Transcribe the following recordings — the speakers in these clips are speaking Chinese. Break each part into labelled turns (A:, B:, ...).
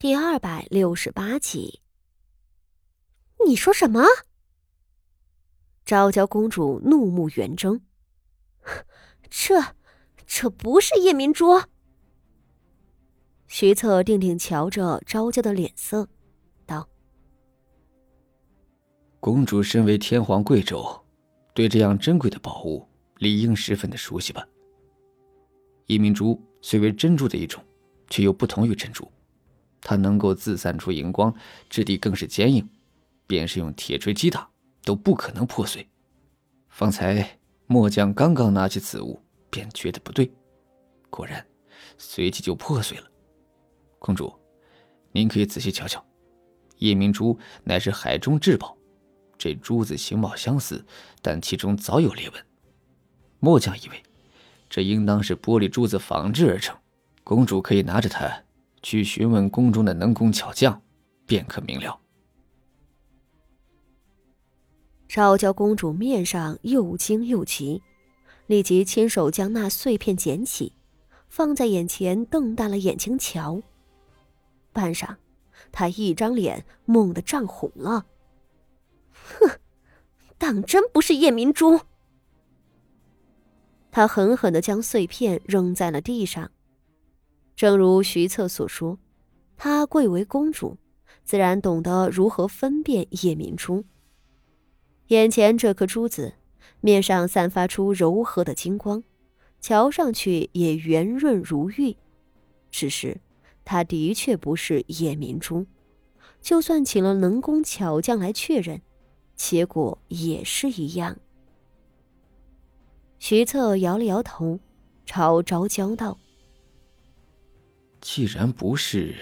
A: 第二百六十八集。你说什么？昭娇公主怒目圆睁，这这不是夜明珠。徐策定定瞧着昭娇的脸色，道：“
B: 公主身为天皇贵胄，对这样珍贵的宝物理应十分的熟悉吧？夜明珠虽为珍珠的一种，却又不同于珍珠。”它能够自散出荧光，质地更是坚硬，便是用铁锤击打都不可能破碎。方才末将刚刚拿起此物，便觉得不对，果然，随即就破碎了。公主，您可以仔细瞧瞧，夜明珠乃是海中至宝，这珠子形貌相似，但其中早有裂纹。末将以为，这应当是玻璃珠子仿制而成。公主可以拿着它。去询问宫中的能工巧匠，便可明了。
A: 昭娇公主面上又惊又急，立即亲手将那碎片捡起，放在眼前，瞪大了眼睛瞧。半晌，她一张脸猛地涨红了。哼，当真不是夜明珠？她狠狠的将碎片扔在了地上。正如徐策所说，她贵为公主，自然懂得如何分辨夜明珠。眼前这颗珠子，面上散发出柔和的金光，瞧上去也圆润如玉。只是，它的确不是夜明珠，就算请了能工巧匠来确认，结果也是一样。徐策摇了摇头，朝昭娇道。
B: 既然不是，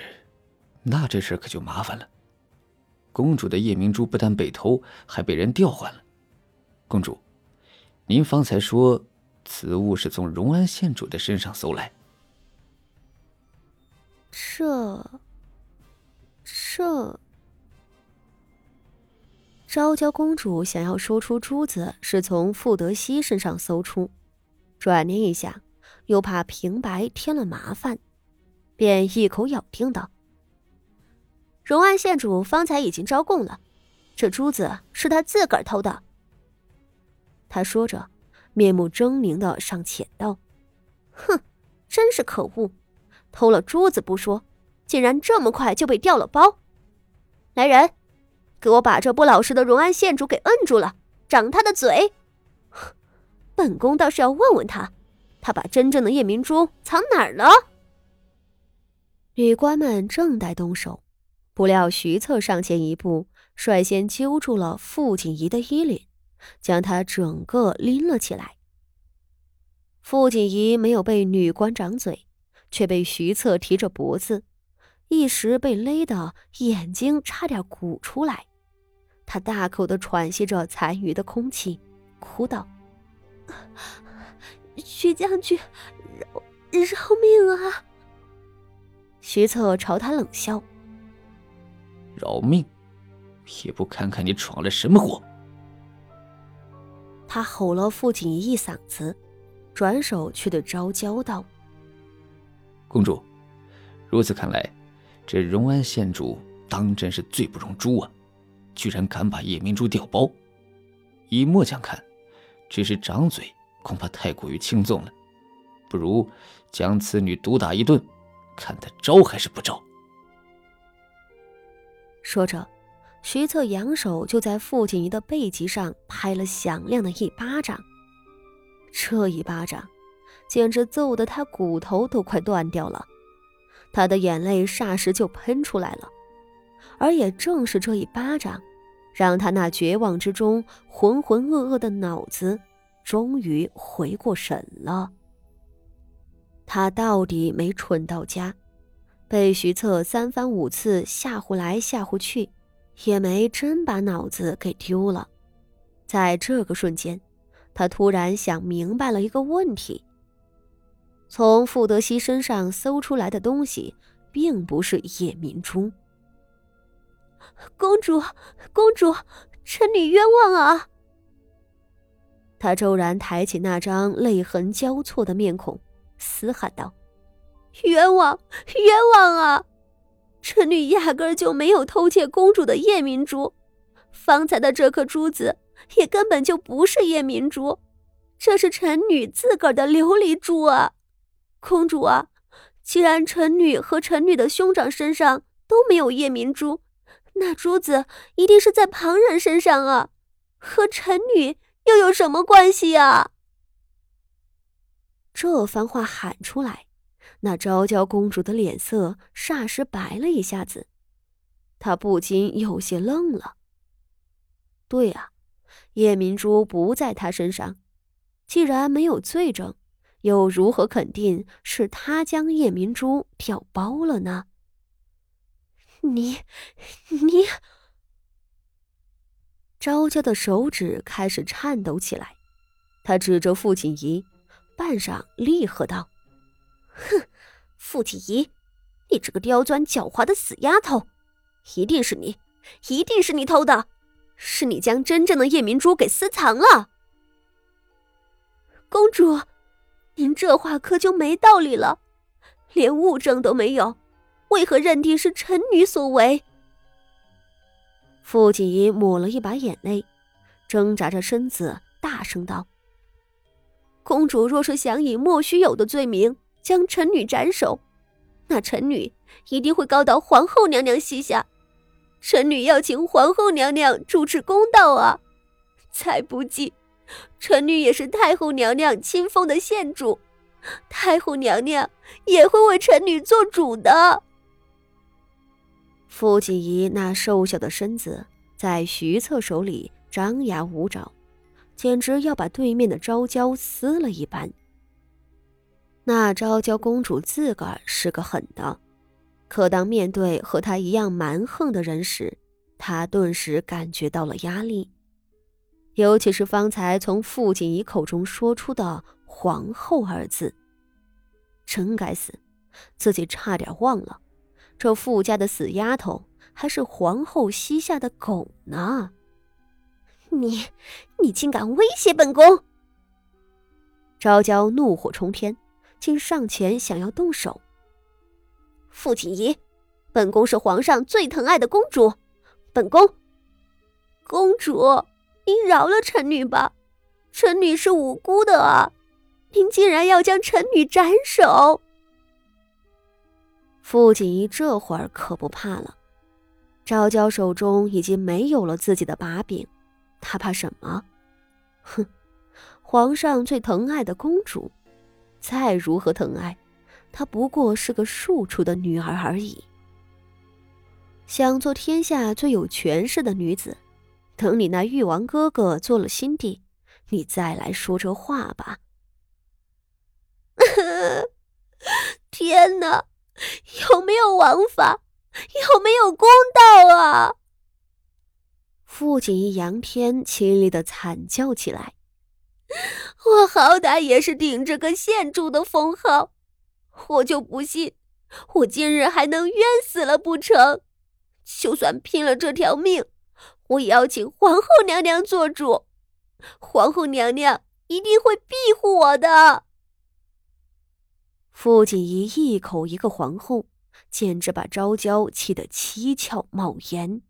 B: 那这事可就麻烦了。公主的夜明珠不但被偷，还被人调换了。公主，您方才说此物是从荣安县主的身上搜来，
A: 这……这……昭娇公主想要说出珠子是从傅德熙身上搜出，转念一下，又怕平白添了麻烦。便一口咬定道：“荣安县主方才已经招供了，这珠子是他自个儿偷的。”他说着，面目狰狞的上前道：“哼，真是可恶！偷了珠子不说，竟然这么快就被调了包。来人，给我把这不老实的荣安县主给摁住了，掌他的嘴！本宫倒是要问问他，他把真正的夜明珠藏哪儿了？”女官们正待动手，不料徐策上前一步，率先揪住了傅锦仪的衣领，将她整个拎了起来。傅锦仪没有被女官掌嘴，却被徐策提着脖子，一时被勒得眼睛差点鼓出来。他大口的喘息着残余的空气，哭道：“ 徐将军，饶饶命啊！”徐策朝他冷笑：“
B: 饶命，也不看看你闯了什么祸！”
A: 他吼了傅锦仪一嗓子，转手却对昭娇道：“
B: 公主，如此看来，这荣安县主当真是罪不容诛啊！居然敢把夜明珠调包。以末将看，只是掌嘴，恐怕太过于轻纵了，不如将此女毒打一顿。”看他招还是不招？
A: 说着，徐策扬手就在傅锦仪的背脊上拍了响亮的一巴掌。这一巴掌，简直揍得他骨头都快断掉了，他的眼泪霎时就喷出来了。而也正是这一巴掌，让他那绝望之中浑浑噩噩的脑子，终于回过神了。他到底没蠢到家，被徐策三番五次吓唬来吓唬去，也没真把脑子给丢了。在这个瞬间，他突然想明白了一个问题：从傅德熙身上搜出来的东西，并不是夜明珠。公主，公主，臣女冤枉啊！他骤然抬起那张泪痕交错的面孔。嘶喊道：“冤枉，冤枉啊！臣女压根就没有偷窃公主的夜明珠，方才的这颗珠子也根本就不是夜明珠，这是臣女自个儿的琉璃珠啊！公主啊，既然臣女和臣女的兄长身上都没有夜明珠，那珠子一定是在旁人身上啊，和臣女又有什么关系呀？这番话喊出来。那昭娇公主的脸色霎时白了一下子，她不禁有些愣了。对呀，夜明珠不在她身上，既然没有罪证，又如何肯定是她将夜明珠调包了呢？你，你……昭娇的手指开始颤抖起来，她指着傅锦仪，半晌厉喝道。哼，傅锦仪，你这个刁钻狡猾的死丫头，一定是你，一定是你偷的，是你将真正的夜明珠给私藏了。公主，您这话可就没道理了，连物证都没有，为何认定是臣女所为？傅锦仪抹了一把眼泪，挣扎着身子，大声道：“公主若是想以莫须有的罪名。”将臣女斩首，那臣女一定会告到皇后娘娘膝下。臣女要请皇后娘娘主持公道啊！才不济，臣女也是太后娘娘亲封的县主，太后娘娘也会为臣女做主的。傅锦仪那瘦小的身子在徐策手里张牙舞爪，简直要把对面的昭娇撕了一般。那昭娇公主自个儿是个狠的，可当面对和她一样蛮横的人时，她顿时感觉到了压力。尤其是方才从傅锦仪口中说出的“皇后”二字，真该死，自己差点忘了，这傅家的死丫头还是皇后膝下的狗呢！你，你竟敢威胁本宫！昭娇怒火冲天。竟上前想要动手。傅锦仪，本宫是皇上最疼爱的公主，本宫，公主，您饶了臣女吧，臣女是无辜的啊！您竟然要将臣女斩首！傅锦仪这会儿可不怕了，昭娇手中已经没有了自己的把柄，他怕什么？哼，皇上最疼爱的公主。再如何疼爱，她不过是个庶出的女儿而已。想做天下最有权势的女子，等你那誉王哥哥做了新帝，你再来说这话吧。天哪，有没有王法？有没有公道啊？傅锦衣仰天凄厉的惨叫起来。我好歹也是顶着个县主的封号，我就不信我今日还能冤死了不成？就算拼了这条命，我也要请皇后娘娘做主，皇后娘娘一定会庇护我的。傅锦仪一口一个皇后，简直把昭娇气得七窍冒烟。